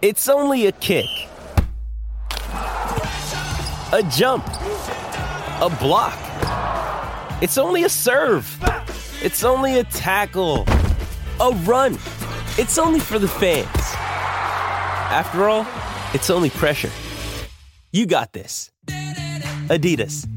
It's only a kick, a jump, a block. It's only a serve. It's only a tackle, a run. It's only for the fans. After all, it's only pressure. You got this. Adidas.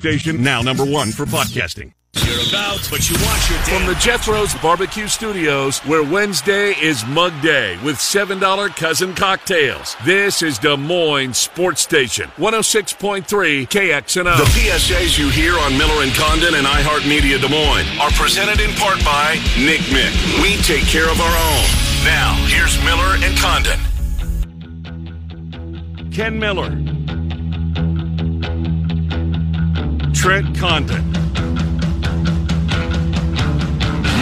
Station now number one for podcasting. You're about, but you want your From the Jethro's Barbecue Studios, where Wednesday is Mug Day with $7 cousin cocktails. This is Des Moines Sports Station, 106.3 KXNO. The PSAs you hear on Miller and Condon and iHeartMedia Des Moines are presented in part by Nick Mick. We take care of our own. Now, here's Miller and Condon. Ken Miller, Trent Condon,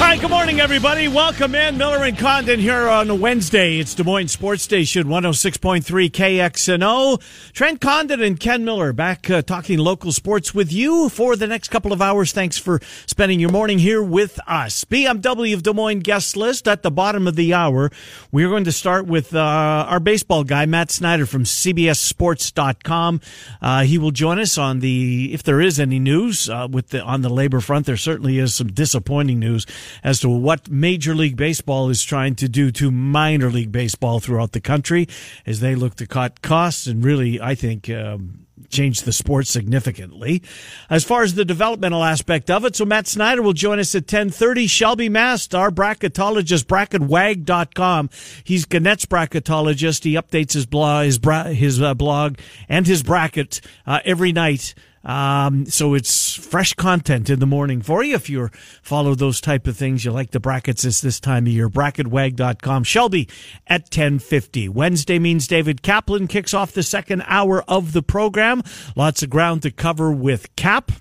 Hi, good morning, everybody. Welcome in. Miller and Condon here on a Wednesday. It's Des Moines Sports Station 106.3 KXNO. Trent Condon and Ken Miller back uh, talking local sports with you for the next couple of hours. Thanks for spending your morning here with us. BMW of Des Moines guest list at the bottom of the hour. We're going to start with uh, our baseball guy, Matt Snyder from CBSSports.com. Uh, he will join us on the, if there is any news uh, with the, on the labor front. There certainly is some disappointing news as to what Major League Baseball is trying to do to minor league baseball throughout the country as they look to cut costs and really, I think, um, change the sport significantly. As far as the developmental aspect of it, so Matt Snyder will join us at 1030. Shelby Mast, our bracketologist, bracketwag.com. He's Gannett's bracketologist. He updates his blog, his, bra- his uh, blog and his bracket uh, every night. Um, so it's fresh content in the morning for you. If you follow those type of things, you like the brackets this, this time of year, bracketwag.com. Shelby at 1050. Wednesday means David Kaplan kicks off the second hour of the program. Lots of ground to cover with Cap.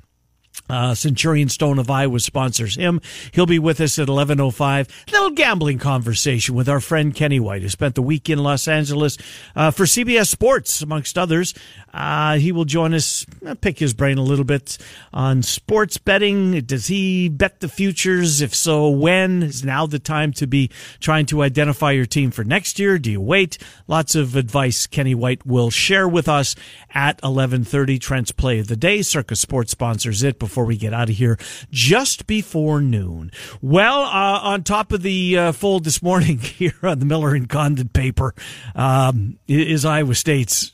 Uh, Centurion Stone of Iowa sponsors him. He'll be with us at 11.05. Little gambling conversation with our friend Kenny White, who spent the week in Los Angeles uh, for CBS Sports, amongst others. Uh, he will join us, uh, pick his brain a little bit on sports betting. Does he bet the futures? If so, when? Is now the time to be trying to identify your team for next year? Do you wait? Lots of advice Kenny White will share with us at 11.30. Trent's Play of the Day. Circa Sports sponsors it before we get out of here just before noon. Well, uh, on top of the uh, fold this morning here on the Miller and Condon paper um, is Iowa State's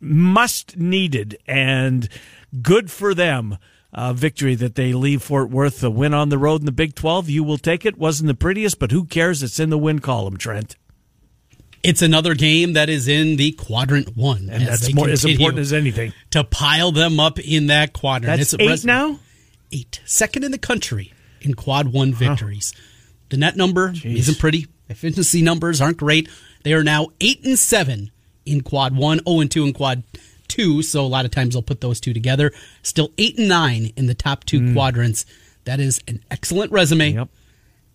must needed and good for them uh, victory that they leave Fort Worth. A win on the road in the Big 12. You will take it. Wasn't the prettiest, but who cares? It's in the win column, Trent. It's another game that is in the quadrant one, and that's more as important as anything to pile them up in that quadrant. That's it's eight res- now. Eight, second in the country in quad one victories. Huh. The net number Jeez. isn't pretty. Efficiency numbers aren't great. They are now eight and seven in quad one, oh and two in quad two. So a lot of times they'll put those two together. Still eight and nine in the top two mm. quadrants. That is an excellent resume. Yep.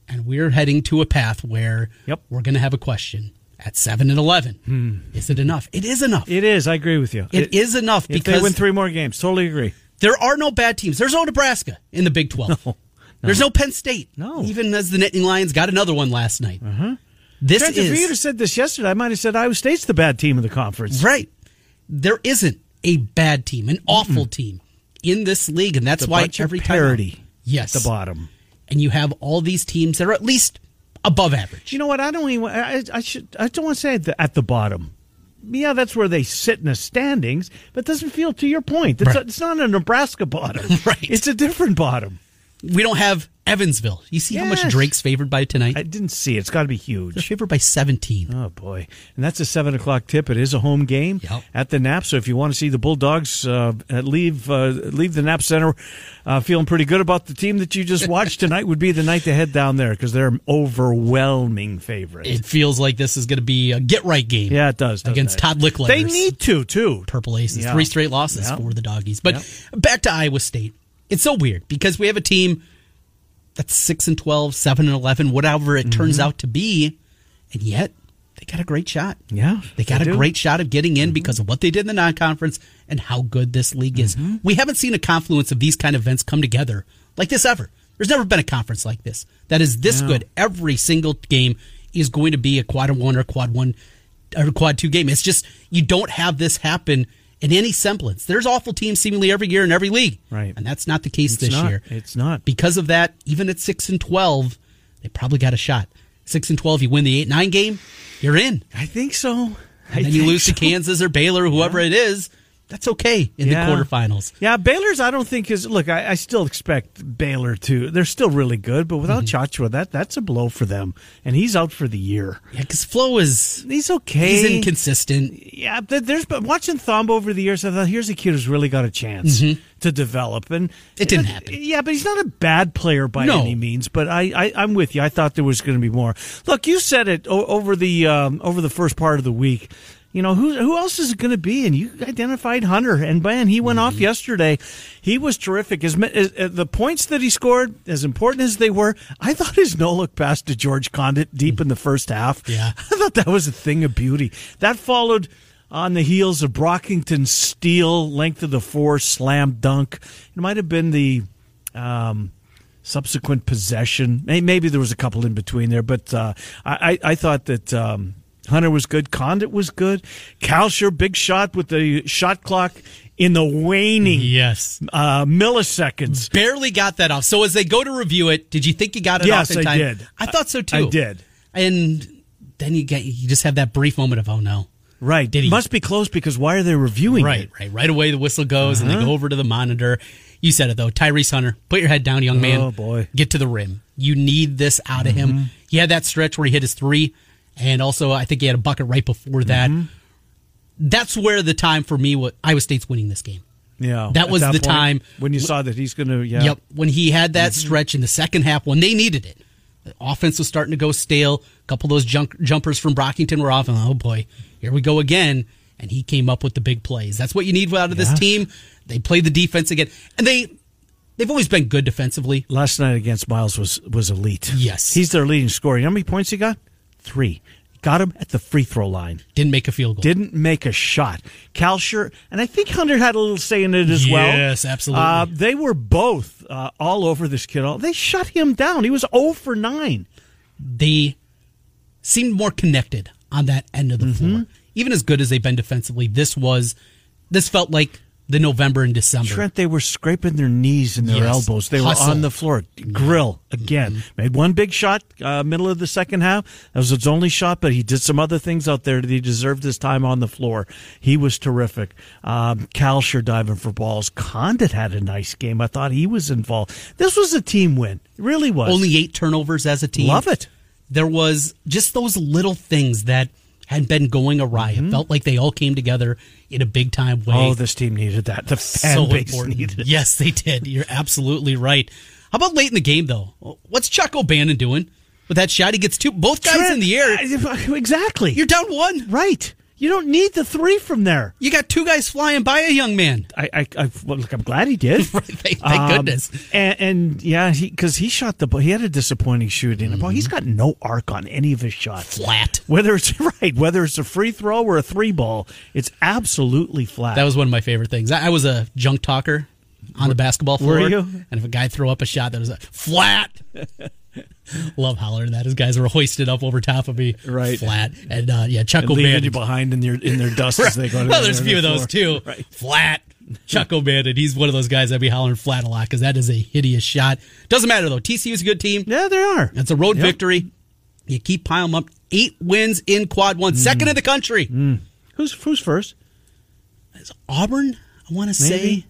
And we're heading to a path where yep. we're going to have a question at seven and eleven. Hmm. Is it enough? It is enough. It is. I agree with you. It, it is enough because they win three more games. Totally agree. There are no bad teams. There's no Nebraska in the Big Twelve. No, no. There's no Penn State. No. Even as the Nittany Lions got another one last night. Uh-huh. This Trent, is. If you had said this yesterday, I might have said Iowa State's the bad team of the conference. Right. There isn't a bad team, an awful mm team in this league, and that's why every parity. Time, yes, at the bottom, and you have all these teams that are at least above average. You know what? I don't even. I, I should. I don't want to say at the, at the bottom. Yeah, that's where they sit in the standings, but it doesn't feel to your point. It's, right. a, it's not a Nebraska bottom. right. It's a different bottom. We don't have Evansville. You see yes. how much Drake's favored by tonight? I didn't see. It. It's got to be huge. They're favored by 17. Oh, boy. And that's a 7 o'clock tip. It is a home game yep. at the Knapp. So if you want to see the Bulldogs uh, leave uh, leave the Knapp Center uh, feeling pretty good about the team that you just watched tonight, would be the night to head down there because they're overwhelming favorite. It feels like this is going to be a get right game. Yeah, it does. Against it? Todd Lickliter. They need to, too. Purple Aces. Yeah. Three straight losses yeah. for the Doggies. But yeah. back to Iowa State. It's so weird because we have a team – that's 6 and 12, 7 and 11, whatever it mm-hmm. turns out to be. And yet, they got a great shot. Yeah, They got they a do. great shot of getting in because of what they did in the non-conference and how good this league is. We haven't seen a confluence of these kind of events come together like this ever. There's never been a conference like this that is this good. Every single game is going to be a quad one or quad one or quad two game. It's just you don't have this happen in any semblance. There's awful teams seemingly every year in every league, Right. And that's not the case It's this not. year. It's not. because of that. Even at six and twelve, they probably got a shot. Six and twelve, you win the eight nine game, you're in. I think so. I And then you lose to. Kansas or Baylor or whoever it is. That's okay in Yeah. the quarterfinals. Yeah, Baylor's. I don't think is. Look, I, I still expect Baylor to. They're still really good, but without Mm-hmm. Tchatchoua, that that's a blow for them, and he's out for the year. Yeah, because Flo is He's okay. he's inconsistent. Yeah, th- there's but watching Thamba over the years, I thought here's a kid who's really got a chance to develop, and Mm-hmm. It didn't happen. Yeah, but he's not a bad player by No. any means. But I, I, I'm with you. I thought there was going to be more. Look, you said it o- over the um, over the first part of the week. You know who who else is it going to be? And you identified Hunter, and man, he went Mm-hmm. off yesterday. He was terrific. As, ma- as uh, the points that he scored, as important as they were, I thought his no look pass to George Conditt deep in the first half. Yeah. I thought that was a thing of beauty. That followed on the heels of Brockington's steal, length of the four, slam dunk. It might have been the um, subsequent possession. Maybe there was a couple in between there, but uh, I, I, I thought that um, Hunter was good. Conditt was good. Kalscheur, big shot with the shot clock in the waning Yes. uh, milliseconds. Barely got that off. So as they go to review it, did you think you got it Yes, off in I time? did. I thought so too. I did. And then you get you just have that brief moment of oh no. Right. Did he- Must be close because why are they reviewing Right, it? right. Right Right away the whistle goes and they Uh-huh. go over to the monitor. You said it though. Tyrese Hunter, put your head down, young man. Oh, boy. Mm-hmm. Get to the rim. You need this out of him. He had that stretch where he hit his three, and also I think he had a bucket right before that. Mm-hmm. That's where the time for me was Iowa State's winning this game. Yeah. That at was the point, time when you saw that he's going to. Yeah. Yep. When he had that stretch in the second half when they needed it. The offense was starting to go stale. A couple of those junk, jumpers from Brockington were off, and oh boy, here we go again. And he came up with the big plays. That's what you need out of this team. They played the defense again, and they they've always been good defensively. Last night against Miles was was elite. Yes. He's their leading scorer. You know how many points he got? Three. Got him at the free throw line. Didn't make a field goal. Didn't make a shot. Kalscheur, and I think Hunter had a little say in it as well. Yes, absolutely. Uh, they were both uh, all over this kid. They shut him down. He was 0 for 9. they seemed more connected on that end of the Mm-hmm. floor. Even as good as they've been defensively, this was this felt like the November and December. Trent, they were scraping their knees and their Yes. elbows. They Hustle. were on the floor. Grill again. Made one big shot, uh, middle of the second half. That was his only shot, but he did some other things out there that he deserved his time on the floor. He was terrific. Um, Kalscheur diving for balls. Conditt had a nice game. I thought he was involved. This was a team win. It really was. Only eight turnovers as a team. Love it. There was just those little things that had been going awry. It felt like they all came together in a big time way. Mm-hmm. Oh, this team needed that. The fan so base important. needed it. Yes, they did. You're absolutely right. How about late in the game though? What's Chuck O'Bannon doing with that shot? He gets two, both guys Trent, in the air. Exactly. You're down one. right. You don't need the three from there. You got two guys flying by a young man. I, I, I well, look, I'm glad he did. Right, thank- thank goodness. And, and yeah, because he, shot the ball. He had a disappointing shooting. Ball. Mm-hmm. He's got no arc on any of his shots. Flat. Whether it's right, whether it's a free throw or a three ball, it's absolutely flat. That was one of my favorite things. I, I was a junk talker on the basketball floor. Were you? And if a guy throw up a shot that was a flat, love hollering that. His guys were hoisted up over top of me, Right. Flat, and uh, yeah, Chuck and leaving you behind in their in their dust as they go. To well, there's a few of those too. Right. Flat. Chuck O'Bannon, he's one of those guys I'd be hollering flat a lot because that is a hideous shot. Doesn't matter though. TCU's a good team. Yeah, they are. That's a road Yep. victory. You keep piling them up. Eight wins in quad one, second in the country. Who's who's first? Is Auburn, I want to say.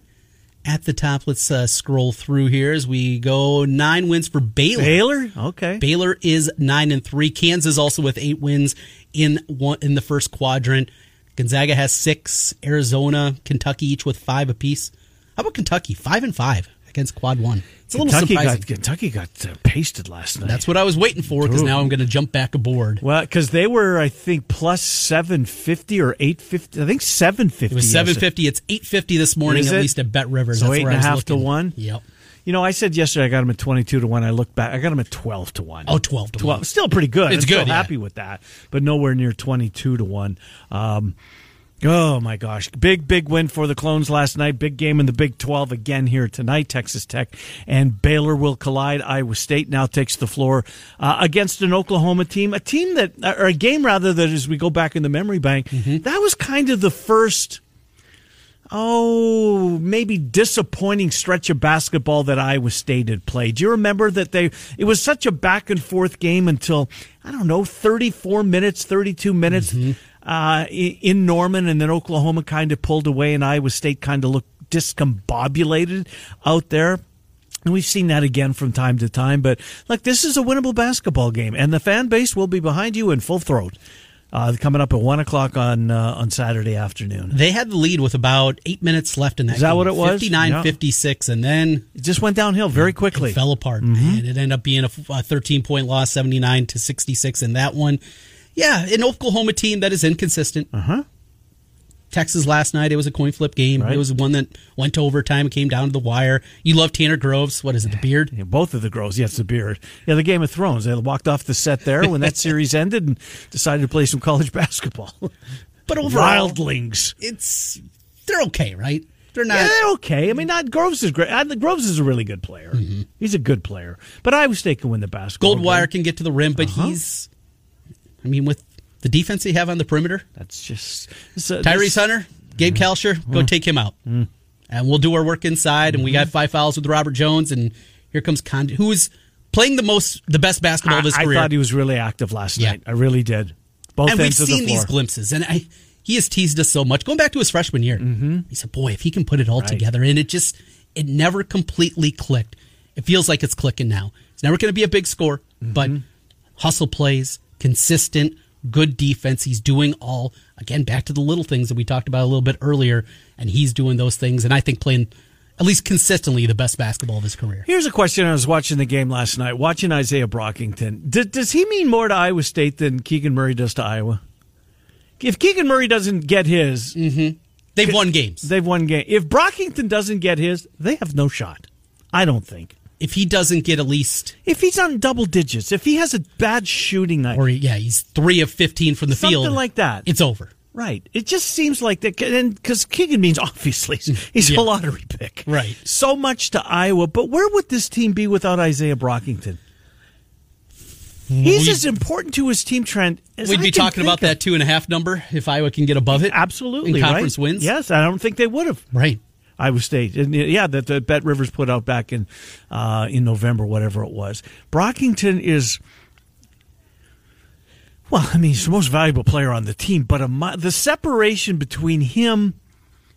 At the top. Let's uh, scroll through here as we go. Nine wins for Baylor. Baylor. Okay. Baylor is nine and three. Kansas also with eight wins in one in the first quadrant. Gonzaga has six. Arizona, Kentucky each with five apiece. How about Kentucky? Five and five against quad one. It's a little Kentucky surprising. got Kentucky got uh, pasted last night. That's what I was waiting for because now I'm going to jump back aboard. Well, because they were, I think, plus seven fifty or eight fifty. I think seven fifty. It was seven fifty. It's eight fifty this morning, Is at it? least at Bet Rivers. So That's eight where and I a half to one? Yep. You know, I said yesterday I got him at 22 to 1. I looked back. I got him at 12 to 1. Oh, 12 to 1. Still pretty good. It's I'm good, Still yeah. happy with that, but nowhere near 22 to 1. Um, Oh my gosh. Big, big win for the Clones last night. Big game in the Big 12 again here tonight. Texas Tech and Baylor will collide. Iowa State now takes the floor uh, against an Oklahoma team, a team that, uh, or a game rather, that as we go back in the memory bank, mm-hmm. that was kind of the first oh, maybe disappointing stretch of basketball that Iowa State had played. Do you remember that they, it was such a back and forth game until, I don't know, 34 minutes, 32 minutes, mm-hmm. Uh, in Norman and then Oklahoma kind of pulled away and Iowa State kind of looked discombobulated out there. And we've seen that again from time to time. But look, this is a winnable basketball game, and the fan base will be behind you in full throat. Uh, coming up at one o'clock on uh, on Saturday afternoon. They had the lead with about eight minutes left in that Is that game. what it was? 59 Yeah. 56, and then It just went downhill very quickly. it fell apart. Mm-hmm. And it ended up being a, 13 point loss, 79 to 66 in that one. Yeah, an Oklahoma team that is inconsistent. Uh huh. Texas last night, it was a coin flip game. Right. It was one that went to overtime, came down to the wire. You love Tanner Groves. What is it, the beard? Yeah, both of the Groves. yes, the beard. Yeah, the Game of Thrones. They walked off the set there when that series ended and decided to play some college basketball. But overall, Wildlings. it's they're okay, right? They're not. Yeah, they're okay. I mean, not Groves is great. Groves is a really good player. He's a good player. But Iowa State can win the basketball. Goldwire game. can get to the rim, but Uh-huh. he's. I mean, with the defense they have on the perimeter, That's just it's uh, a- Tyrese this- Hunter, Gabe mm-hmm. Kalscheur, go mm. take him out. Mm. And we'll do our work inside. And we got mm-hmm. five fouls with Robert Jones. And here comes Conditt, who is playing the most, the best basketball I, of his I career. I thought he was really active last Yeah. night. I really did. Both and we've the seen floor. these glimpses. And I, he has teased us so much. Going back to his freshman year, mm-hmm. he said, boy, if he can put it all Right. together. And it just, it never completely clicked. It feels like it's clicking now. It's never going to be a big score, but Mm-hmm. hustle plays, consistent, good defense. He's doing all, again, back to the little things that we talked about a little bit earlier. And he's doing those things. And I think playing, at least consistently, the best basketball of his career. Here's a question I was watching the game last night, watching Izaiah Brockington. D- does he mean more to Iowa State than Keegan Murray does to Iowa? If Keegan Murray doesn't get his, mm-hmm. They've won games. they've won game. If Brockington doesn't get his, they have no shot. I don't think. If he doesn't get at least, If he's on double digits, if he has a bad shooting night, or yeah, he's three of 15 from the Something field. like that. It's over. Right. It just seems like that, and because Keegan means obviously he's Yeah. a lottery pick. Right. So much to Iowa, but where would this team be without Izaiah Brockington? He's We- as important to his team, Trent. As We'd I be talking about of. that two and a half number if Iowa can get above it. Absolutely. In conference right? wins. Yes, I don't think they would have. Right. Iowa State. And yeah, that the Bet Rivers put out back in uh, in November, whatever it was. Brockington is. Well, I mean, he's the most valuable player on the team, but a, the separation between him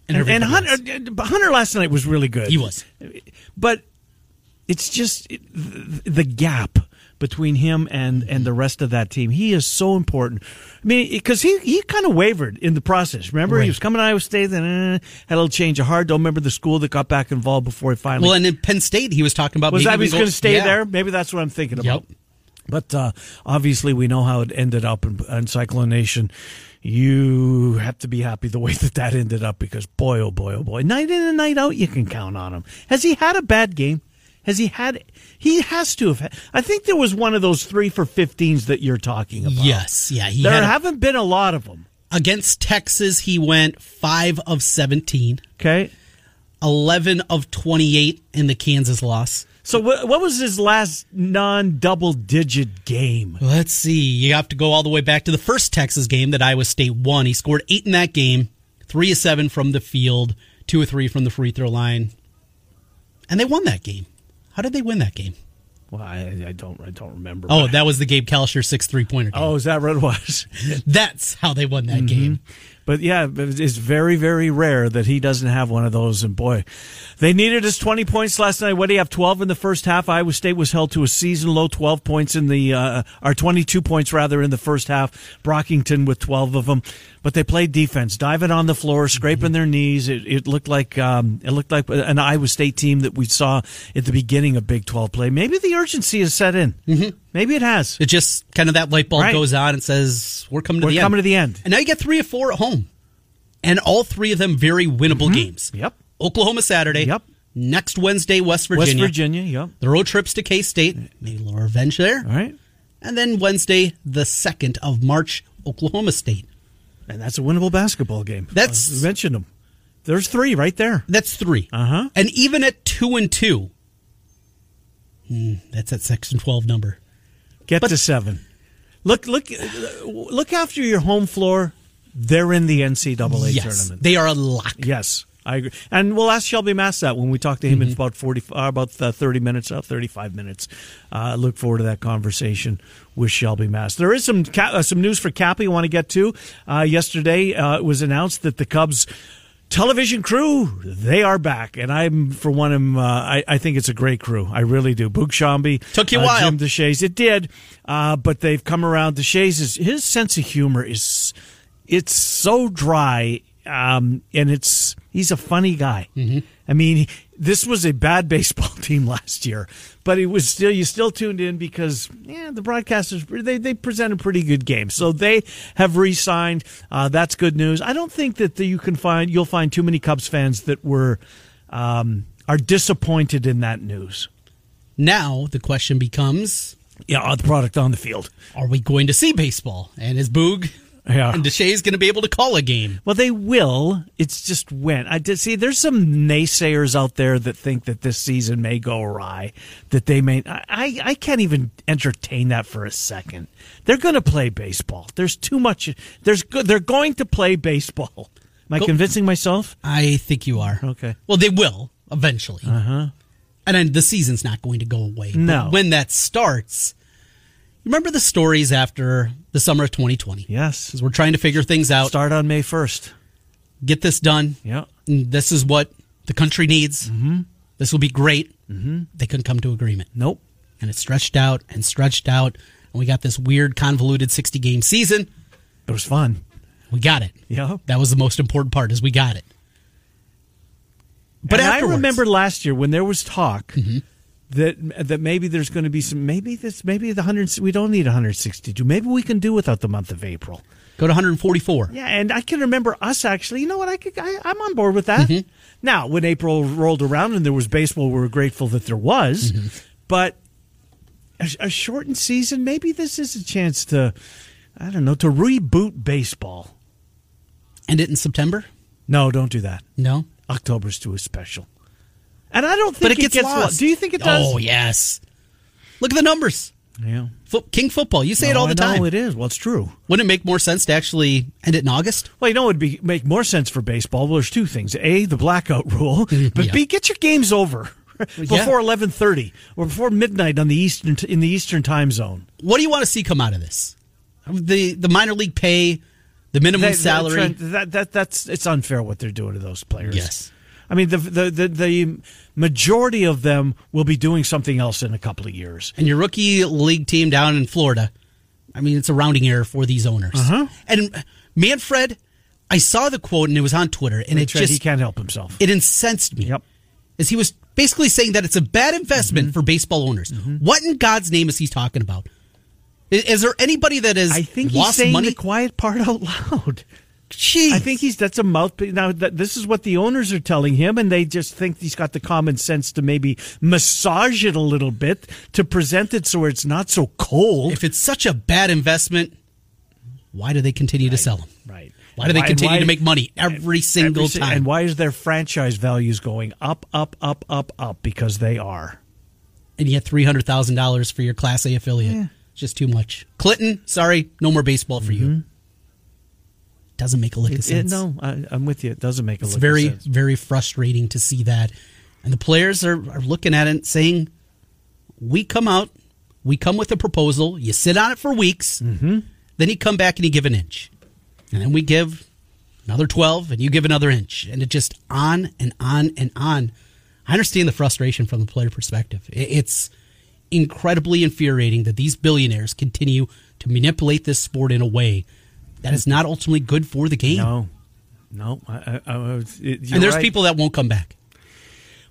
And and, and Hunter, uh, Hunter last night was really good. He was. but it's just the gap between him and and the rest of that team. He is so important. I mean, because he he kind of wavered in the process. Remember, Right. he was coming to Iowa State, then eh, had a little change of heart. Don't remember the school that got back involved before he finally Well, and in Penn State, he was talking about was maybe I was going to stay yeah. there. Maybe that's what I'm thinking about. Yep. But uh, obviously, we know how it ended up in, in Cyclone Nation. You have to be happy the way that that ended up because boy, oh boy, oh boy, night in and night out, you can count on him. Has he had a bad game? Has he had? He has to have. Had, I think there was one of those three for 15s that you're talking about. Yes, yeah. He there a- haven't been a lot of them. against Texas, he went five of 17, Okay, 11 of 28 in the Kansas loss. so what, what was his last non-double digit game? Let's see. You have to go all the way back to the first Texas game that Iowa State won. He scored eight in that game, three of seven from the field, two or three from the free throw line, and they won that game. How did they win that game? Well, I, I don't, I don't remember. Oh, that was the Gabe Kalscheur six three pointer game. oh, is that what it was? That's how they won Mm-hmm. that game. But yeah, it's very, very rare that he doesn't have one of those. And boy, they needed his 20 points last night. What do you have? 12 in the first half. Iowa State was held to a season low 12 points in the, uh, or 22 points rather in the first half. Brockington with 12 of them. But they played defense, diving on the floor, scraping their knees. It, it looked like, um, it looked like an Iowa State team that we saw at the beginning of Big 12 play. Maybe the urgency has set in. Mm-hmm. Maybe it has. It just kind of that light bulb Right. goes on and says, "We're coming to We're the coming end." to the end. And now you get three or four at home, and all three of them very winnable games. Yep. Oklahoma Saturday. Yep. Next Wednesday, West Virginia. West Virginia, yep. The road trips to K State. Maybe a little revenge there. All right. And then Wednesday, the 2nd of March, Oklahoma State. And that's a winnable basketball game. That's- Uh, you mentioned them. There's three right there. That's three. Uh-huh. And even at two and two, hmm, that's that and twelve number. Get But- to seven. Look, look, look after your home floor. They're in the NCAA yes, tournament. they are a lock. Yes, I agree. And we'll ask Shelby Mast that when we talk to him Mm-hmm. in about forty, uh, about uh, thirty minutes, uh, thirty-five minutes. Uh, look forward to that conversation with Shelby Mast. There is some uh, some news for Cappy. I want to get to. Uh, yesterday, uh, it was announced that the Cubs. Television crew, they are back, and I'm for one. Am uh, I, I think it's a great crew. I really do. Boog Sciambi Took you a uh, while. Jim Deshaies. It did, uh, but they've come around. Deshaies is his sense of humor is it's so dry, um, and it's he's a funny guy. Mm-hmm. I mean, he- this was a bad baseball team last year, but it was still you still tuned in because yeah, the broadcasters they they presented a pretty good game. so they have re-signed. Uh, that's good news. I don't think that the, you can find you'll find too many Cubs fans that were um, are disappointed in that news. Now the question becomes: Yeah, the product on the field. Are we going to see baseball? And is Boog Yeah. and Deshaies going to be able to call a game? Well, they will. It's just when I did see. There's some naysayers out there that think that this season may go awry. That they may. I I, can't even entertain that for a second. They're going to play baseball. There's too much. There's good. They're going to play baseball. Am I Go- convincing myself? I think you are. Okay. Well, they will eventually. Uh huh. And then the season's not going to go away. But No. when that starts, remember the stories after the summer of 2020? Yes. Because we're trying to figure things out, Start on May first. get this done. Yeah. This is what the country needs. Mm-hmm. This will be great. Mm-hmm. They couldn't come to agreement. Nope. And it stretched out and stretched out. And we got this weird, convoluted 60 game season. It was fun. We got it. Yeah. That was the most important part is we got it. But and I Mm-hmm. remember last year when there was talk that that maybe there's going to be some maybe this maybe the hundred we don't need 162 maybe we can do without the month of April. go to 144. Yeah, and I can remember us actually. You know what? I could. I, I'm on board with that. Mm-hmm. Now, when April rolled around and there was baseball, we were grateful that there was. Mm-hmm. But a, a shortened season, maybe this is a chance to, I don't know, to reboot baseball. End it in September? No, don't do that. No. October's too special. And I don't think But it gets lo- lost. Do you think it does? Oh, yes. Look at the numbers. yeah. King football. You say it all the time. it is. Well, it's true. Wouldn't it make more sense to actually end it in August? Well, you know, it would be make more sense for baseball. Well, there's two things: a, the blackout rule, but Yeah. b, get your games over before eleven thirty or before midnight on the eastern in the eastern time zone. What do you want to see come out of this? The the minor league pay, the minimum That- that- salary. Trent, that, that that's it's unfair what they're doing to those players. Yes. I mean the, the the the majority of them will be doing something else in a couple of years. and your rookie league team down in Florida. I mean, it's a rounding error for these owners. Uh-huh. And Manfred, I saw the quote and it was on Twitter, and it just he can't help himself. it incensed me. Yep. As he was basically saying that it's a bad investment Mm-hmm. for baseball owners. What in God's name is he talking about? Is, is there anybody that has I think he's lost saying money? the quiet part out loud. Jeez. I think he's that's a mouth. Now that this is what the owners are telling him, and they just think he's got the common sense to maybe massage it a little bit to present it so it's not so cold. if it's such a bad investment, why do they continue to sell them? right. Why do they Why- continue why- to make money every single Every time? And why is their franchise values going up, up, up, up, up? Because they are. and you get three hundred thousand dollars for your Class A affiliate. It's just too much. Clinton, sorry, no more baseball for you. Mm-hmm. Doesn't make a lick of Mm-hmm. It- sense. no, I, I'm with you. It doesn't make a it's lick of very, sense. very very frustrating to see that, and the players are, are looking at it and saying, "We come out, we come with a proposal. You sit on it for weeks, Mm-hmm. then you come back and you give an inch, and then we give another twelve, and you give another inch, and it just on and on and on." I understand the frustration from the player perspective. It's incredibly infuriating that these billionaires continue to manipulate this sport in a way that is not ultimately good for the game. No, no. I, I, I, it, and there's right. people that won't come back.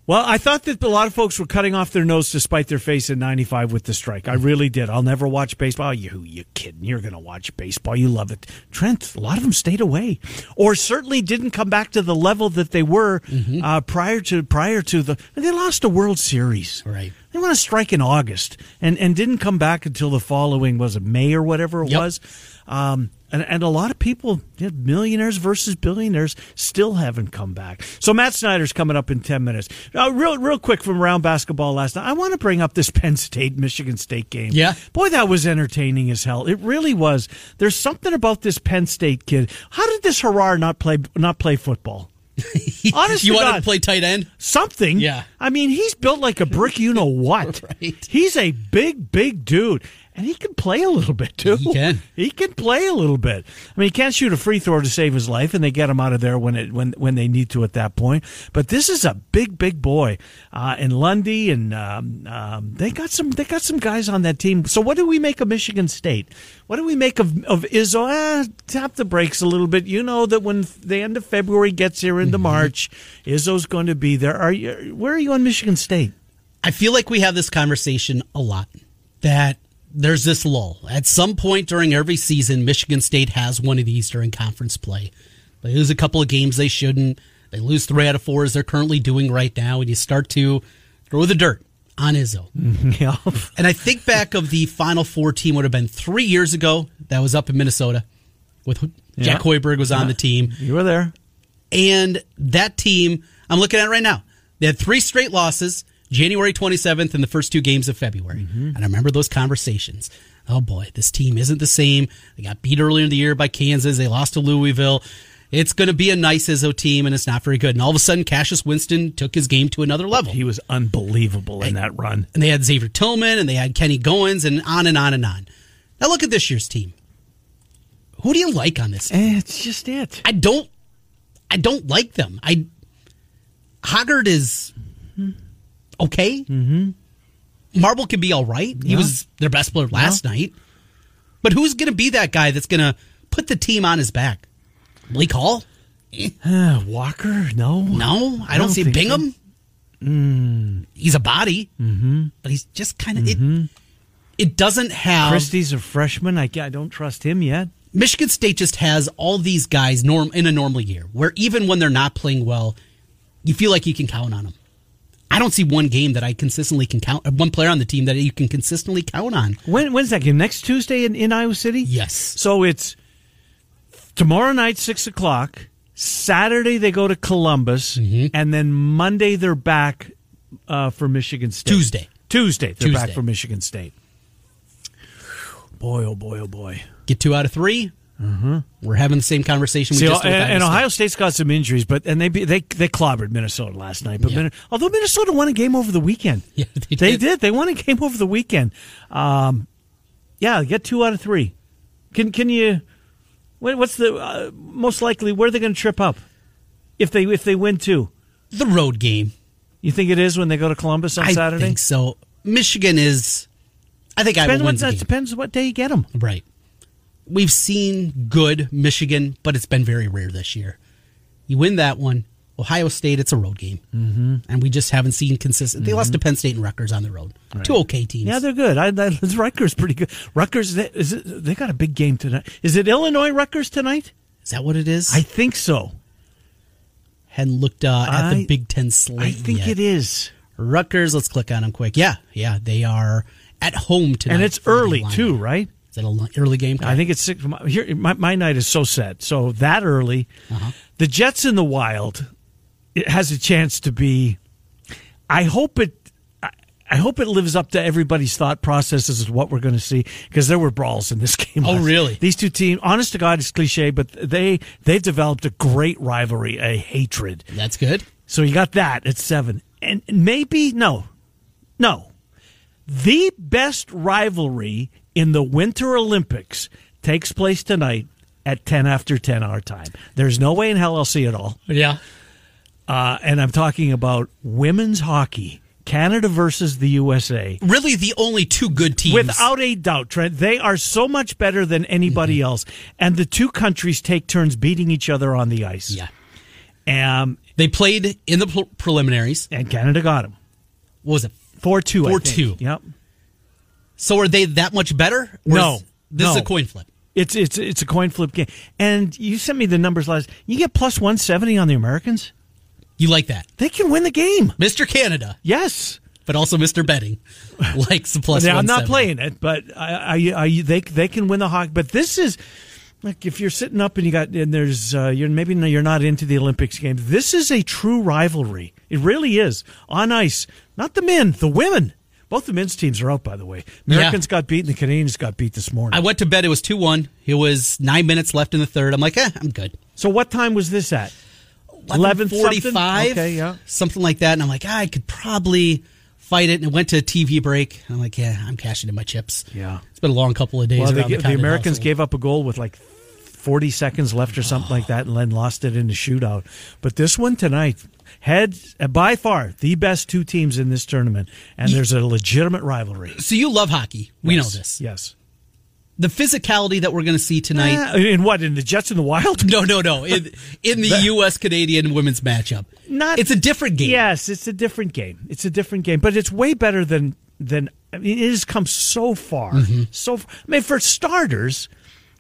Well, I thought that a lot of folks were cutting off their nose to spite their face in '95 with the strike. I really did. I'll never watch baseball. You, you kidding? You're going to watch baseball. You love it, Trent. A lot of them stayed away, or certainly didn't come back to the level that they were Mm-hmm. uh, prior to prior to the. They lost a World Series. Right. They went a strike in August and and didn't come back until the following was it May or whatever it Yep. was. Um, and, and a lot of people, you know, millionaires versus billionaires, still haven't come back. So Matt Snyder's coming up in ten minutes. Uh, real, real quick from around basketball last night. I want to bring up this Penn State Michigan State game. Yeah. boy, that was entertaining as hell. It really was. There's something about this Penn State kid. How did this Harrar not play not play football? Honestly, you to wanted to play tight end? something. Yeah. I mean, he's built like a brick. You know what? Right. He's a big, big dude, and he can play a little bit too. He can. He can play a little bit. I mean, he can't shoot a free throw to save his life, and they get him out of there when it when when they need to at that point. But this is a big, big boy, uh, and Lundy, and um, um, they got some they got some guys on that team. So what do we make of Michigan State? What do we make of of Izzo? Eh, tap the brakes a little bit. You know that when the end of February gets here into March, Izzo's going to be there. Are you? Where are you on Michigan State? I feel like we have this conversation a lot that there's this lull. At some point during every season, Michigan State has one of these during conference play. They lose a couple of games they shouldn't. They lose three out of four as they're currently doing right now, and you start to throw the dirt on Izzo. Yeah. And I think back of the Final Four team would have been three years ago. That was up in Minnesota with Jack Yeah. Hoiberg was on the team. You were there. And that team, I'm looking at it right now. They had three straight losses, January 27th and the first two games of February. Mm-hmm. And I remember those conversations. Oh boy, this team isn't the same. They got beat earlier in the year by Kansas. They lost to Louisville. It's going to be a nice Izzo team, and it's not very good. And all of a sudden, Cassius Winston took his game to another level. He was unbelievable in that run. and they had Xavier Tillman, and they had Kenny Goins, and on and on and on. Now look at this year's team. Who do you like on this? Eh, it's just it. I don't I don't like them. I Hoggard is okay. Mm-hmm. Marble can be all right. He was their best player last night. But who's going to be that guy that's going to put the team on his back? Blake Hall? Uh, Walker? No. No, I, don't, don't see Bingham. He's a body, mm-hmm. but he's just kind of it. It doesn't have Christie's a freshman. I, I don't trust him yet. Michigan State just has all these guys norm in a normal year, where even when they're not playing well, you feel like you can count on them. I don't see one game that I consistently can count. One player on the team that you can consistently count on. When, when's that game? Next Tuesday in, in Iowa City? Yes. So it's tomorrow night, 6 o'clock. Saturday, they go to Columbus. Mm-hmm. And then Monday, they're back uh, for Michigan State. Tuesday. Tuesday, they're back for Michigan State. Boy, oh boy, oh boy. Get two out of 3 Mm-hmm. We're having the same conversation. We See, just and, and Ohio State. State's got some injuries, but and they they they clobbered Minnesota last night. But Yeah. Min- although Minnesota won a game over the weekend, Yeah, they they did. did. They won a game over the weekend. Um, yeah, get two out of three. Can can you? What's the uh, most likely? Where are they going to trip up if they if they win two? the road game. You think it is when they go to Columbus on I Saturday? I think so. Michigan is. I think Depends Iowa what, wins the that game. depends what day you get them. Right. We've seen good Michigan, but it's been very rare this year. You win that one. Ohio State, it's a road game. Mm-hmm. And we just haven't seen consistent. They lost to Penn State and Rutgers on the road. Two okay teams. Yeah, they're good. I, I, Rutgers pretty good. Rutgers they, is it, they got a big game tonight. Is it Illinois Rutgers tonight? Is that what it is? I think so. hadn't looked uh, at the Big Ten slate I think yet. it is. Rutgers, let's click on them quick. Yeah, yeah, they are at home tonight. And it's early too, right? Is it an early game? Time? I think it's six. my- Here, my, my night is so set. So that early, Uh-huh. the Jets in the Wild, it has a chance to be. I hope it. I- I hope it lives up to everybody's thought processes of what we're going to see because there were brawls in this game. Oh, really? These two teams, honest to God, it's cliche, but they they've developed a great rivalry, a hatred. That's good. So you got that at seven, and maybe no, no, the best rivalry in the Winter Olympics takes place tonight at ten after ten our time. There's no way in hell I'll see it all, Yeah. uh, and I'm talking about women's hockey, Canada versus the USA. Really, the only two good teams. Without a doubt, Trent, they are so much better than anybody Mm-hmm. else, and the two countries take turns beating each other on the ice. Yeah. Um, They played in the pre- preliminaries. And Canada got them. What was it? 4 2. 4 2. Yep. So are they that much better? No. This No. is a coin flip. It's it's it's a coin flip game. And you sent me the numbers last. You get plus 170 on the Americans. You like that. They can win the game. Mr. Canada, Yes. but also Mr. Betting likes the plus Now, I'm not playing it, but I, I, I, they they can win the hockey. But this is like if you're sitting up and you got and there's uh, you're maybe you're not into the Olympics game. This is a true rivalry. It really is on ice. Not the men, the women. Both the men's teams are out, by the way. Americans got beat and the Canadians got beat this morning. I went to bed. It was 2 1. It was nine minutes left in the third. I'm like, eh, I'm good. so what time was this at? 11 something? 45, Okay, yeah. something like that. And I'm like, ah, I could probably fight it. And it went to a TV break. And I'm like, yeah, I'm cashing in my chips. Yeah. It's been a long couple of days. Well, they, the, the, Americans household. gave up a goal with like 40 seconds left or something like that, and then lost it in a shootout. But this one tonight, head uh, by far the best two teams in this tournament, and there's a legitimate rivalry. So you love hockey. We Yes. know this. Yes. The physicality that we're going to see tonight. Uh, in what? In the Jets in the Wild? No, no, no. In, in the U.S. Canadian women's matchup, Not. it's a different game. Yes, it's a different game. It's a different game, but it's way better than than. I mean, it has come so far. Mm-hmm. So, I mean, for starters,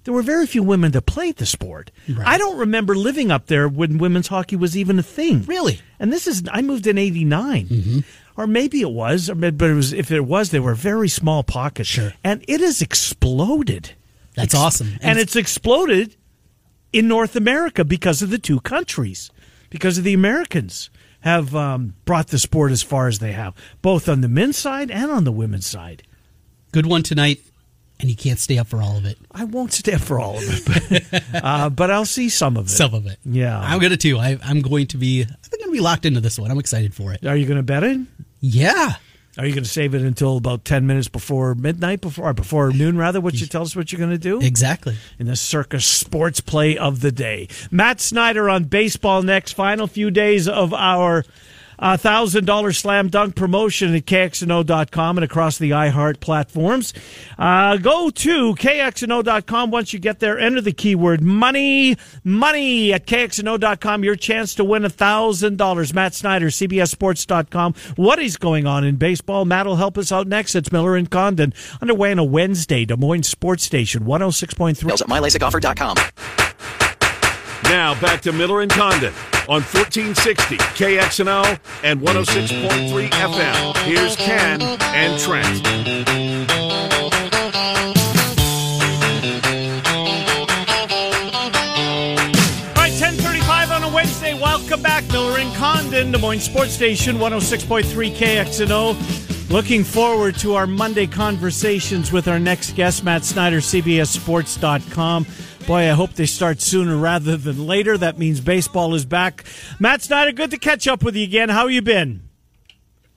there were very few women that played the sport. I don't remember living up there when women's hockey was even a thing. Really? And this is I moved in '89, Mm-hmm. or maybe it was, but it was. If it was, they were very small pockets. Sure. and it has exploded. That's awesome. and it's exploded in North America because of the two countries, because of the Americans have um, brought the sport as far as they have, both on the men's side and on the women's side. good one tonight, and you can't stay up for all of it. I won't stay up for all of it, but, uh, but I'll see some of it. Some of it. Yeah. I'm going to too. I, I'm going to be. I think I'm to be locked into this one. I'm excited for it. Are you going to bet it? Yeah. Are you going to save it until about ten minutes before midnight, before or before noon, rather? What you tell us what you're going to do? Exactly. in the Circa Sports play of the day. Matt Snyder on baseball next. Final few days of our $1,000 slam dunk promotion at KXNO.com and across the iHeart platforms. Uh, go to KXNO.com. Once you get there, enter the keyword money, money at KXNO.com. Your chance to win $1,000. Matt Snyder, CBSSports.com. What is going on in baseball? Matt will help us out next. It's Miller and Condon. Underway on a Wednesday, Des Moines Sports Station, 106.3. Details at mylasicoffer.com. Now back to Miller and Condon on 1460 KXNO and 106.3 FM. Here's Ken and Trent. All right, 1035 on a Wednesday. Welcome back. Miller and Condon, Des Moines Sports Station, 106.3 KXNO. Looking forward to our Monday conversations with our next guest, Matt Snyder, CBSSports.com. Boy, I hope they start sooner rather than later. That means baseball is back. Matt Snyder, good to catch up with you again. How you been?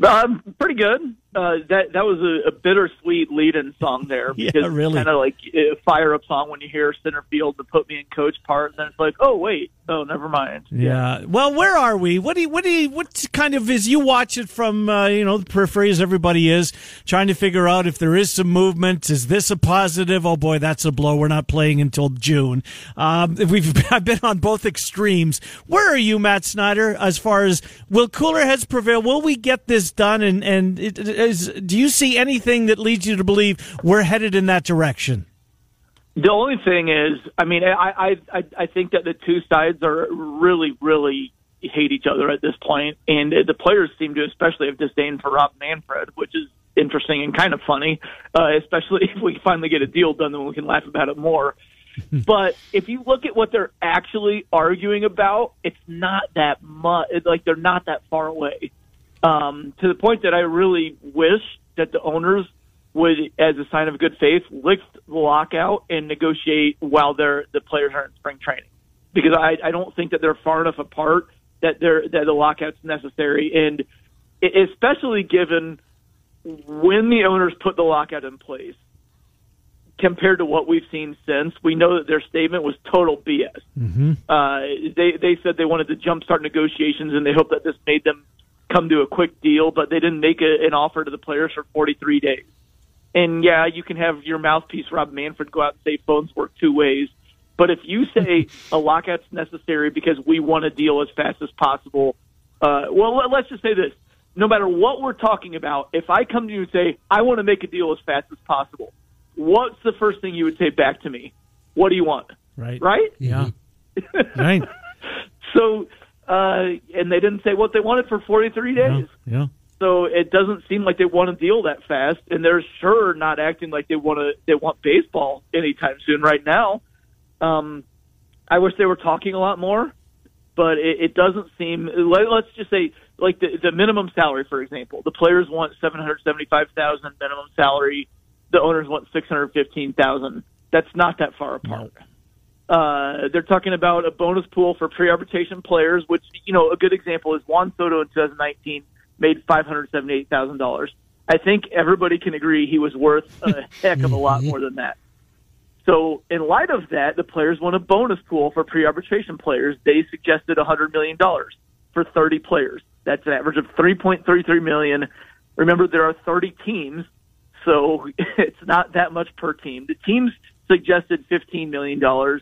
Um, pretty good. Uh, that that was a, a bittersweet lead-in song there. Yeah, really. Kind of like a fire-up song when you hear center field to put me in coach part, and then it's like, oh wait, oh never mind. Yeah. Well, where are we? What do you, what do you, what kind of is you watch it from uh, you know the periphery as everybody is trying to figure out if there is some movement. Is this a positive? Oh boy, that's a blow. We're not playing until June. Um, we've I've been on both extremes. Where are you, Matt Snyder? As far as will cooler heads prevail? Will we get this done? And and it is, do you see anything that leads you to believe we're headed in that direction? The only thing is, I mean, I I I, think that the two sides are really really hate each other at this point, and the players seem to especially have disdain for Rob Manfred, which is interesting and kind of funny, uh, especially if we finally get a deal done, then we can laugh about it more. but if you look at what they're actually arguing about, it's not that much. Like they're not that far away. Um, to the point that I really wish that the owners would, as a sign of good faith, lift the lockout and negotiate while they're the players are in spring training, because I, I don't think that they're far enough apart that they're that the lockout's necessary, and especially given when the owners put the lockout in place compared to what we've seen since, we know that their statement was total BS. Mm-hmm. Uh, they they said they wanted to jumpstart negotiations and they hope that this made them come to a quick deal, but they didn't make a, an offer to the players for 43 days. And yeah, you can have your mouthpiece Rob Manfred go out and say phones work two ways, But if you say a lockout's necessary because we want to deal as fast as possible, uh, well, let's just say this: no matter what we're talking about, if I come to you and say I want to make a deal as fast as possible, what's the first thing you would say back to me? What do you want? Right. Right? Yeah. right. So, uh, and they didn't say what they wanted for 43 days. Yeah. yeah. So it doesn't seem like they want to deal that fast, and they're sure not acting like they want to. They want baseball anytime soon. Right now, um, I wish they were talking a lot more, but it, it doesn't seem. Let, let's just say, like the the minimum salary, for example, the players want seven hundred seventy five thousand minimum salary. The owners want six hundred fifteen thousand. That's not that far apart. Uh, they're talking about a bonus pool for pre-arbitration players, which you know a good example is Juan Soto in 2019 made five hundred seventy-eight thousand dollars. I think everybody can agree he was worth a heck of a lot more than that. So, in light of that, the players want a bonus pool for pre-arbitration players. They suggested a hundred million dollars for 30 players. That's an average of 3.33 million. Remember, there are 30 teams, so it's not that much per team. The teams suggested 15 million dollars.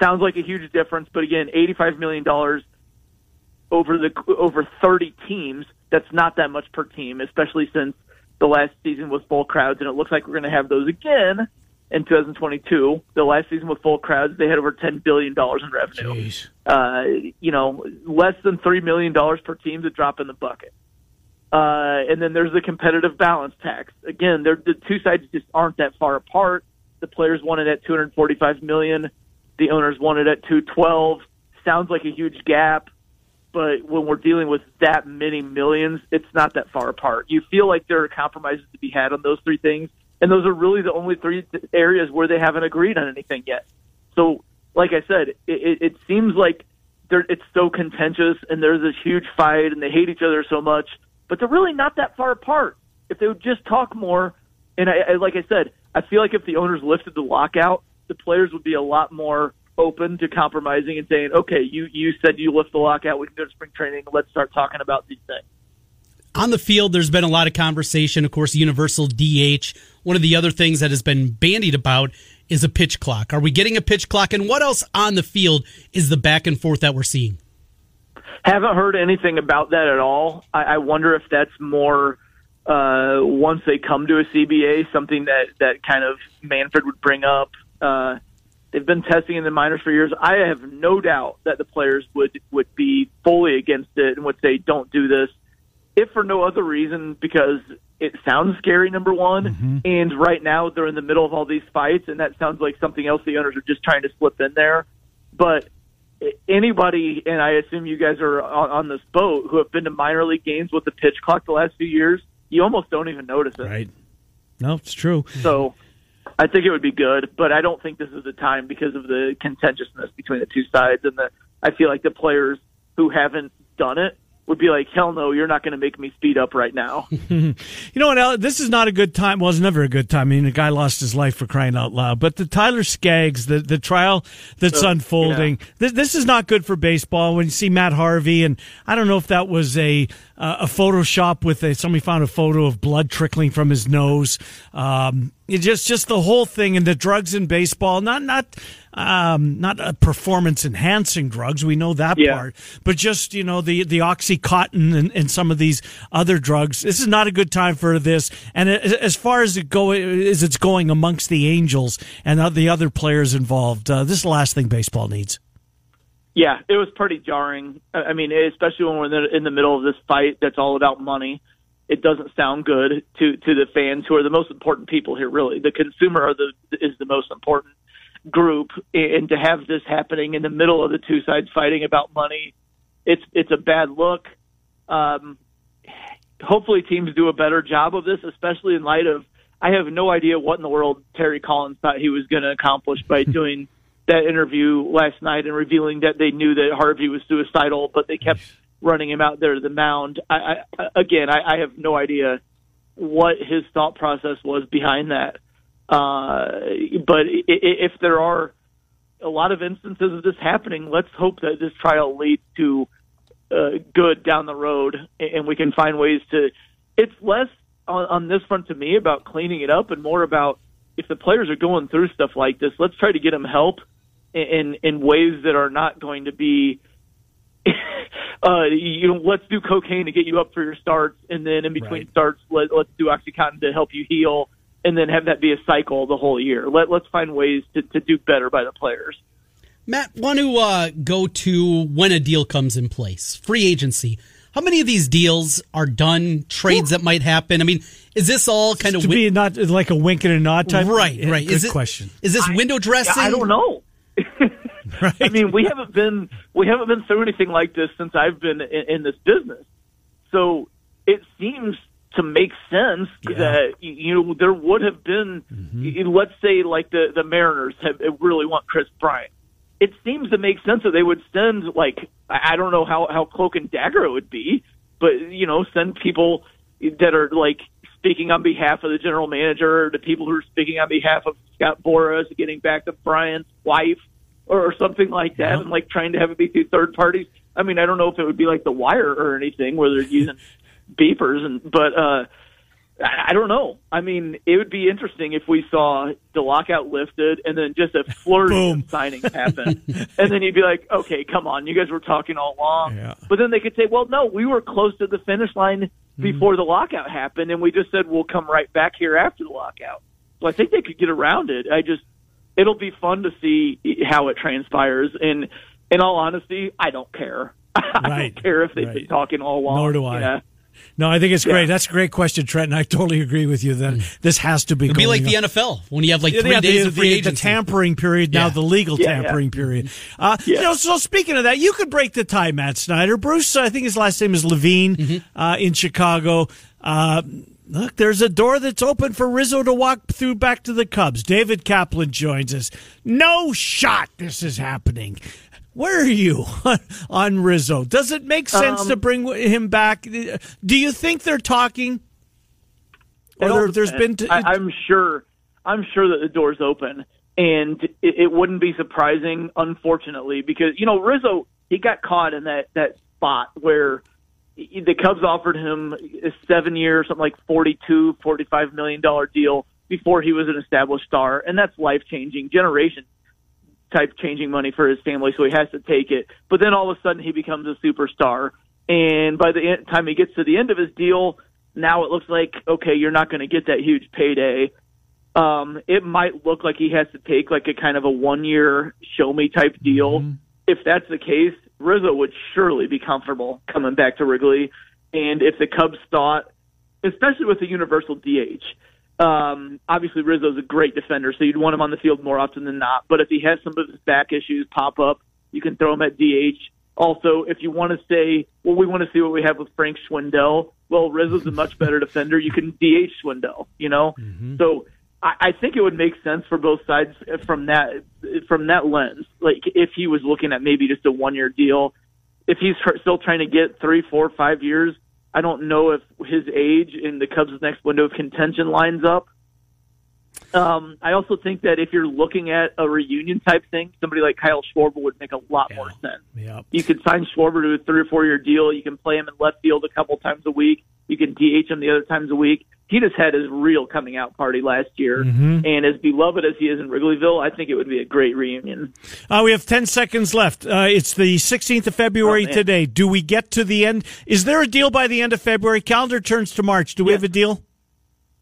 Sounds like a huge difference, but again, 85 million dollars over the over 30 teams that's not that much per team, especially since the last season was full crowds, and it looks like we're going to have those again in 2022. The last season with full crowds, they had over 10 billion dollars in revenue. Uh, you know, less than three million dollars per team to drop in the bucket. Uh, and then there's the competitive balance tax. Again, the two sides just aren't that far apart. The players wanted at 245 million. The owners wanted at 212. Sounds like a huge gap but when we're dealing with that many millions, it's not that far apart. You feel like there are compromises to be had on those three things, and those are really the only three areas where they haven't agreed on anything yet. So, like I said, it, it, it seems like it's so contentious, and there's this huge fight, and they hate each other so much, but they're really not that far apart. If they would just talk more, and I, I like I said, I feel like if the owners lifted the lockout, the players would be a lot more open to compromising and saying, okay, you, you said you lift the lockout, we can go to spring training, let's start talking about these things. On the field, there's been a lot of conversation. Of course, universal DH. One of the other things that has been bandied about is a pitch clock. Are we getting a pitch clock? And what else on the field is the back and forth that we're seeing? Haven't heard anything about that at all. I, I wonder if that's more uh, once they come to a CBA, something that that kind of Manfred would bring up. Uh, They've been testing in the minors for years. I have no doubt that the players would would be fully against it and would say, "Don't do this," if for no other reason because it sounds scary. Number one, mm-hmm. and right now they're in the middle of all these fights, and that sounds like something else the owners are just trying to slip in there. But anybody, and I assume you guys are on this boat, who have been to minor league games with the pitch clock the last few years, you almost don't even notice it. Right. No, it's true. So I think it would be good, but I don't think this is the time because of the contentiousness between the two sides, and the I feel like the players who haven't done it would be like, hell no, you're not going to make me speed up right now. you know what? This is not a good time. Well, it's never a good time. I mean, the guy lost his life for crying out loud. But the Tyler Skaggs, the, the trial that's uh, unfolding, yeah. this, this is not good for baseball. When you see Matt Harvey, and I don't know if that was a uh, a Photoshop with a somebody found a photo of blood trickling from his nose. Um, it just just the whole thing and the drugs in baseball, not not um, not a performance enhancing drugs. We know that yeah. part, but just you know the the oxycontin and, and, some of these other drugs. This is not a good time for this. And as far as it go as it's going amongst the Angels and the other players involved, uh, this is the last thing baseball needs. Yeah, it was pretty jarring. I mean, especially when we're in the middle of this fight that's all about money it doesn't sound good to to the fans who are the most important people here. Really, the consumer are the is the most important group, and to have this happening in the middle of the two sides fighting about money, it's it's a bad look. Um, hopefully, teams do a better job of this, especially in light of. I have no idea what in the world Terry Collins thought he was going to accomplish by doing that interview last night and revealing that they knew that Harvey was suicidal, but they kept running him out there to the mound. I, I again, I, I have no idea what his thought process was behind that. Uh, but if there are a lot of instances of this happening, let's hope that this trial leads to uh, good down the road, and we can find ways to. It's less on, on this front to me about cleaning it up, and more about if the players are going through stuff like this, let's try to get them help in in ways that are not going to be uh, you know, let's do cocaine to get you up for your starts, and then in between Right. starts, let, let's do OxyContin to help you heal, and then have that be a cycle the whole year. Let Let's find ways to, to do better by the players. Matt, want to uh, go to when a deal comes in place? Free agency. How many of these deals are done? Trades that might happen. I mean, is this all kind of to win- be not like a wink and a nod type. right? Right. Good is it, question. Is this window dressing? I don't know. Right. I mean, we haven't been we haven't been through anything like this since I've been in, in this business. So it seems to make sense that you know there would have been, Mm-hmm. let's say, like the the Mariners have really want Kris Bryant. It seems to make sense that they would send like I I don't know how how cloak and dagger it would be, but you know send people that are like speaking on behalf of the general manager, the people who are speaking on behalf of Scott Boras, getting back to Bryant's wife or, or something like that, and like trying to have it be through third parties. I mean, I don't know if it would be like The Wire or anything where they're using beepers, and but uh, I I don't know. I mean, it would be interesting if we saw the lockout lifted and then just a flurry of signings happen, and then you'd be like, okay, come on, you guys were talking all along. Yeah. But then they could say, well, no, we were close to the finish line Hmm. before the lockout happened, and we just said we'll come right back here after the lockout. So I think they could get around it. I just, it'll be fun to see how it transpires. And in all honesty, I don't care. I Right. don't care if they've Right. been talking all along. Nor do I. Yeah. No, I think it's great. Yeah. That's a great question, Trent, and I totally agree with you. That this has to be. It'd be like going the. NFL when you have like Yeah, three yeah, days the, of free the, the tampering period now the legal Yeah, yeah. tampering period. Uh, you know, so speaking of that, you could break the tie, Matt Snyder. Bruce, I think his last name is Levine Mm-hmm. uh, in Chicago. Uh, look, there's a door that's open for Rizzo to walk through back to the Cubs. David Kaplan joins us. No shot this is happening. Where are you on Rizzo? Does it make sense Um, to bring him back? Do you think they're talking? Or there, there's been. depends. I, I'm sure. I'm sure that the door's open, and it, it wouldn't be surprising, unfortunately, because you know Rizzo he got caught in that that spot where the Cubs offered him a seven year, something like forty two, forty five million dollar deal before he was an established star, and that's life changing, generation type changing money for his family, so he has to take it. But then all of a sudden he becomes a superstar, and by the end, time he gets to the end of his deal, now it looks like okay, you're not going to get that huge payday. Um, it might look like he has to take like a kind of a one year show me type deal. If that's the case, Rizzo would surely be comfortable coming back to Wrigley. And if the Cubs thought, especially with the universal DH, um, obviously Rizzo's a great defender, so you'd want him on the field more often than not. But if he has some of his back issues pop up, you can throw him at DH. Also, if you want to say, well, we want to see what we have with Frank Schwindel, well, Rizzo's a much better defender. You can DH Schwindel, you know? So I, I think it would make sense for both sides from that from that lens. Like if he was looking at maybe just a one year deal, if he's still trying to get three, four, five years, I don't know if his age in the Cubs' next window of contention lines up. Um, I also think that if you're looking at a reunion type thing, somebody like Kyle Schwarber would make a lot more sense. Yeah. You could sign Schwarber to a three or four year deal. You can play him in left field a couple times a week. You can DH him the other times a week. He just had his real coming out party last year, and as beloved as he is in Wrigleyville, I think it would be a great reunion. Uh, we have 10 seconds left. Uh, it's the 16th of February Oh, today. Do we get to the end? Is there a deal by the end of February? Calendar turns to March. Do we Yeah. have a deal?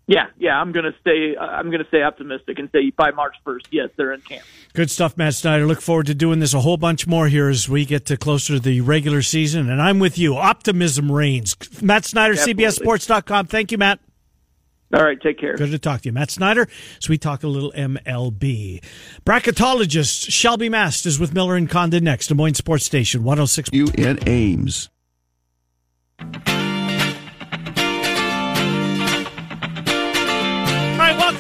Yeah, yeah, I'm gonna stay. I'm gonna stay optimistic and say by March 1st, yes, they're in camp. Good stuff, Matt Snyder. Look forward to doing this a whole bunch more here as we get to closer to the regular season. And I'm with you. Optimism reigns. Matt Snyder, Absolutely. CBSSports.com. Thank you, Matt. All right, take care. Good to talk to you. Matt Snyder, so we talk a little MLB. Bracketologist Shelby Mast is with Miller and Condon next. Des Moines Sports Station, 106. You in Ames.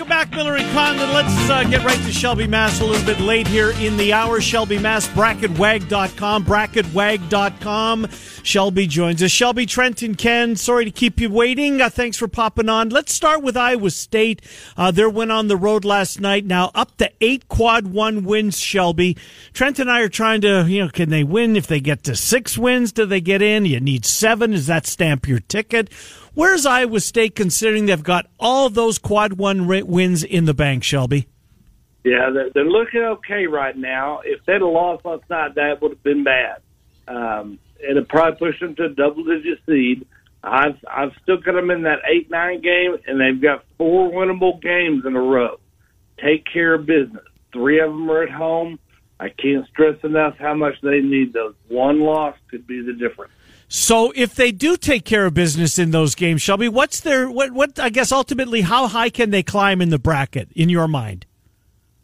Welcome back, Miller and Condon. Let's uh, get right to Shelby Mast a little bit late here in the hour. Shelby Mast, bracketwag.com, bracketwag.com. Shelby joins us. Shelby, Trent, and Ken, sorry to keep you waiting. Uh, thanks for popping on. Let's start with Iowa State. Uh, their win on the road last night. Now up to eight quad one wins, Shelby. Trent and I are trying to, you know, can they win? If they get to six wins, do they get in? You need seven. Does that stamp your ticket? Where's Iowa State considering they've got all those quad one wins in the bank, Shelby? Yeah, they're, they're looking okay right now. If they'd have lost last night, that would have been bad. Um, it'd probably push them to a double-digit seed. I've I've still got them in that eight nine game, and they've got four winnable games in a row. Take care of business. Three of them are at home. I can't stress enough how much they need those. One loss could be the difference. So if they do take care of business in those games, Shelby, what's their what what I guess ultimately how high can they climb in the bracket in your mind?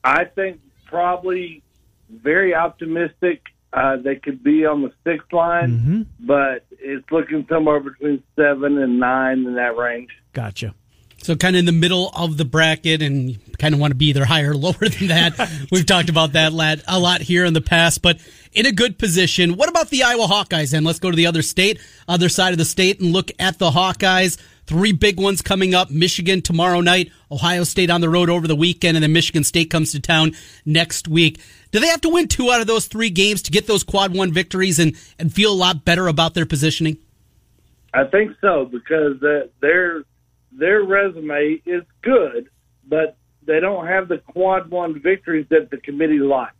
I think probably very optimistic. Uh, they could be on the sixth line, Mm-hmm. but it's looking somewhere between seven and nine in that range. Gotcha. So kind of in the middle of the bracket, and kind of want to be either higher or lower than that. We've talked about that lad- a lot here in the past, but in a good position. What about the Iowa Hawkeyes? And let's go to the other state, other side of the state, and look at the Hawkeyes. Three big ones coming up: Michigan tomorrow night, Ohio State on the road over the weekend, and then Michigan State comes to town next week. Do they have to win two out of those three games to get those quad one victories and and feel a lot better about their positioning? I think so because uh, their resume is good, but they don't have the quad one victories that the committee likes.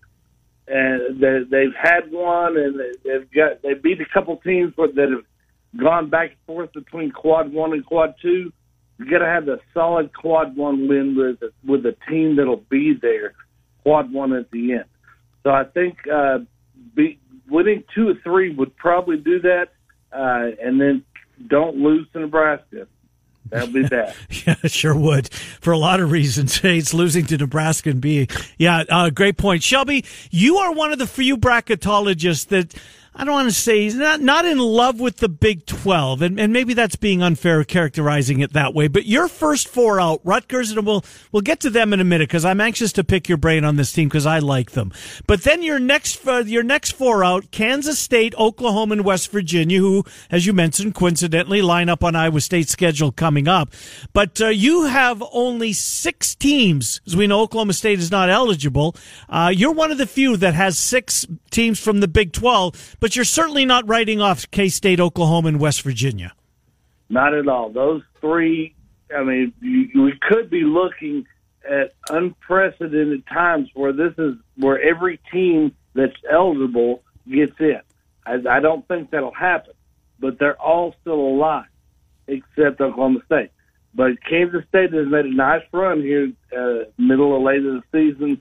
And they, they've had one, and they- they've got they beat a couple teams that have gone back and forth between quad one and quad two. You got to have a solid quad one win with with a team that'll be there, quad one at the end. So I think uh, be, winning two or three would probably do that, uh, and then don't lose to Nebraska. That'll be bad. Yeah, sure would. For a lot of reasons. It's losing to Nebraska and being, yeah, uh, great point. Shelby, you are one of the few bracketologists that I don't want to say he's not, not in love with the Big 12. And, and maybe that's being unfair characterizing it that way. But your first four out, Rutgers, and we'll, we'll get to them in a minute because I'm anxious to pick your brain on this team because I like them. But then your next, uh, your next four out, Kansas State, Oklahoma, and West Virginia, who, as you mentioned, coincidentally line up on Iowa State's schedule coming up. But uh, you have only six teams, as we know Oklahoma State is not eligible. Uh, you're one of the few that has six teams from the Big 12, but you're certainly not writing off K State, Oklahoma, and West Virginia. Not at all. Those three, I mean, you, we could be looking at unprecedented times where this is where every team that's eligible gets in. I, I don't think that'll happen, but they're all still alive, except Oklahoma State. But Kansas State has made a nice run here, uh, middle or late of the season.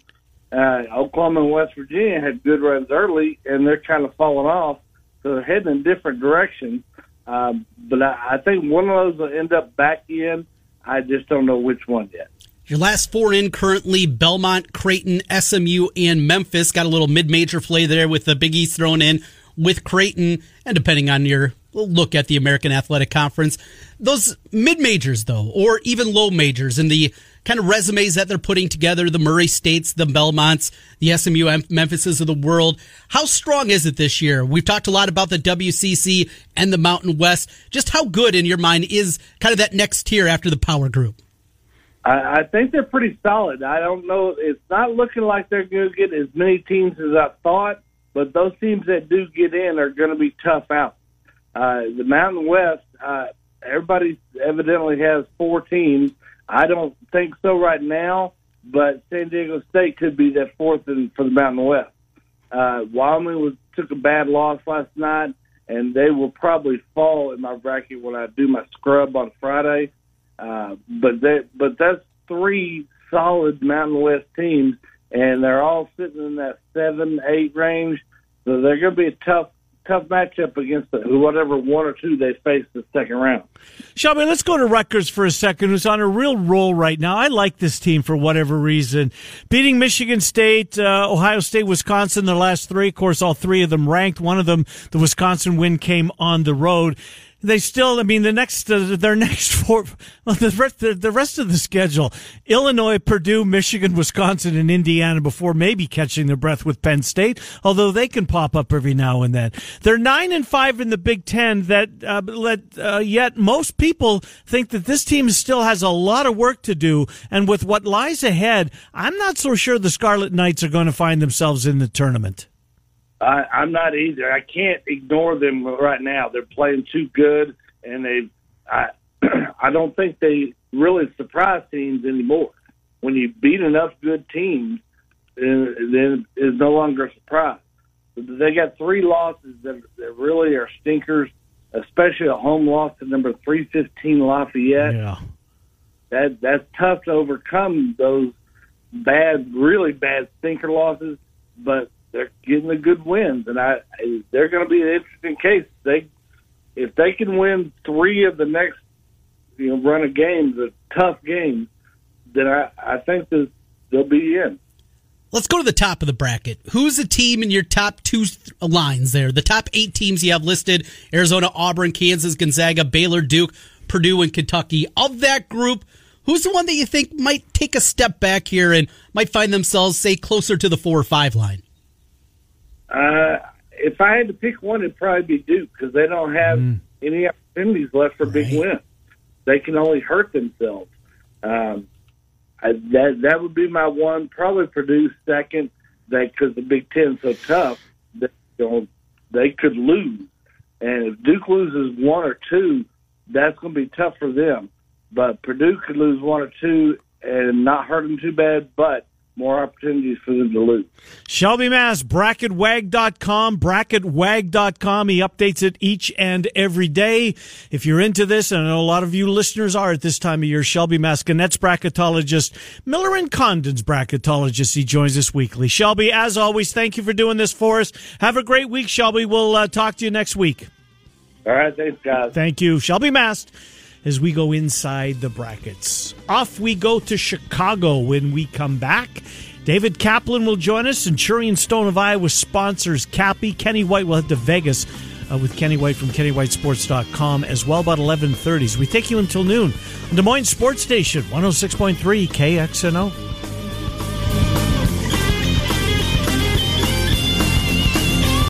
Uh, Oklahoma and West Virginia had good runs early, and they're kind of falling off, so they're heading in different directions. Um, but I, I think one of those will end up back in. I just don't know which one yet. Your last four in currently Belmont, Creighton, SMU, and Memphis. Got a little mid major play there with the Big East thrown in with Creighton, and depending on your look at the American Athletic Conference, those mid majors, though, or even low majors, in the kind of resumes that they're putting together the Murray States, the Belmonts, the SMU Memphises of the world. How strong is it this year? We've talked a lot about the WCC and the Mountain West. Just how good, in your mind, is kind of that next tier after the power group? I, think they're pretty solid. I don't know. It's not looking like they're going to get as many teams as I thought, but those teams that do get in are going to be tough out. Uh, the Mountain West, uh, everybody evidently has four teams. I don't think so right now, but San Diego State could be that fourth in, for the Mountain West. Uh, Wyoming was took a bad loss last night, and they will probably fall in my bracket when I do my scrub on Friday. Uh, but that, but that's three solid Mountain West teams, and they're all sitting in that seven, eight range. So they're going to be a tough, tough matchup against the, whatever one or two they face the second round. Shelby, let's go to Rutgers for a second, who's on a real roll right now. I like this team for whatever reason. Beating Michigan State, uh, Ohio State, Wisconsin, the last three. Of course, all three of them ranked. One of them, the Wisconsin win, came on the road. They still, I mean, the next, uh, their next four, well, the rest, the, the rest of the schedule, Illinois, Purdue, Michigan, Wisconsin, and Indiana before maybe catching their breath with Penn State, although they can pop up every now and then. They're nine and five in the Big Ten that, uh, let, uh, yet most people think that this team still has a lot of work to do. And with what lies ahead, I'm not so sure the Scarlet Knights are going to find themselves in the tournament. I, I'm not either. I can't ignore them right now. They're playing too good, and they. I I don't think they really surprise teams anymore. When you beat enough good teams, then is no longer a surprise. They got three losses that, that really are stinkers, especially a home loss to number three fifteen Lafayette. Yeah. That that's tough to overcome those bad, really bad stinker losses, but they're getting the good wins, and I they're going to be an interesting case. They if they can win three of the next you know run of games, a tough games, then I I think that they'll be in. Let's go to the top of the bracket. Who's the team in your top two lines there? The top eight teams you have listed Arizona, Auburn, Kansas, Gonzaga, Baylor, Duke, Purdue, and Kentucky. Of that group, who's the one that you think might take a step back here and might find themselves, say, closer to the four or five line? Uh, if I had to pick one, it'd probably be Duke because they don't have mm. any opportunities left for right. big wins. They can only hurt themselves. Um, I, that that would be my one. Probably Purdue second. That because the Big Ten's so tough, that you know, they could lose. And if Duke loses one or two, that's going to be tough for them. But Purdue could lose one or two and not hurt them too bad. But more opportunities for them to lose. Shelby Mast, bracketwag.com, bracketwag.com. He updates it each and every day. If you're into this, and I know a lot of you listeners are at this time of year, Shelby Mast, Gannett's bracketologist, Miller and Condon's bracketologist. He joins us weekly. Shelby, as always, thank you for doing this for us. Have a great week, Shelby. We'll uh, talk to you next week. All right, thanks, guys. Thank you. Shelby Mast as we go inside the brackets. Off we go to Chicago when we come back. David Kaplan will join us. Centurion Stone of Iowa sponsors Cappy. Kenny White will head to Vegas uh, with Kenny White from KennyWhiteSports.com as well about 11.30. we take you until noon. Des Moines Sports Station, 106.3 KXNO.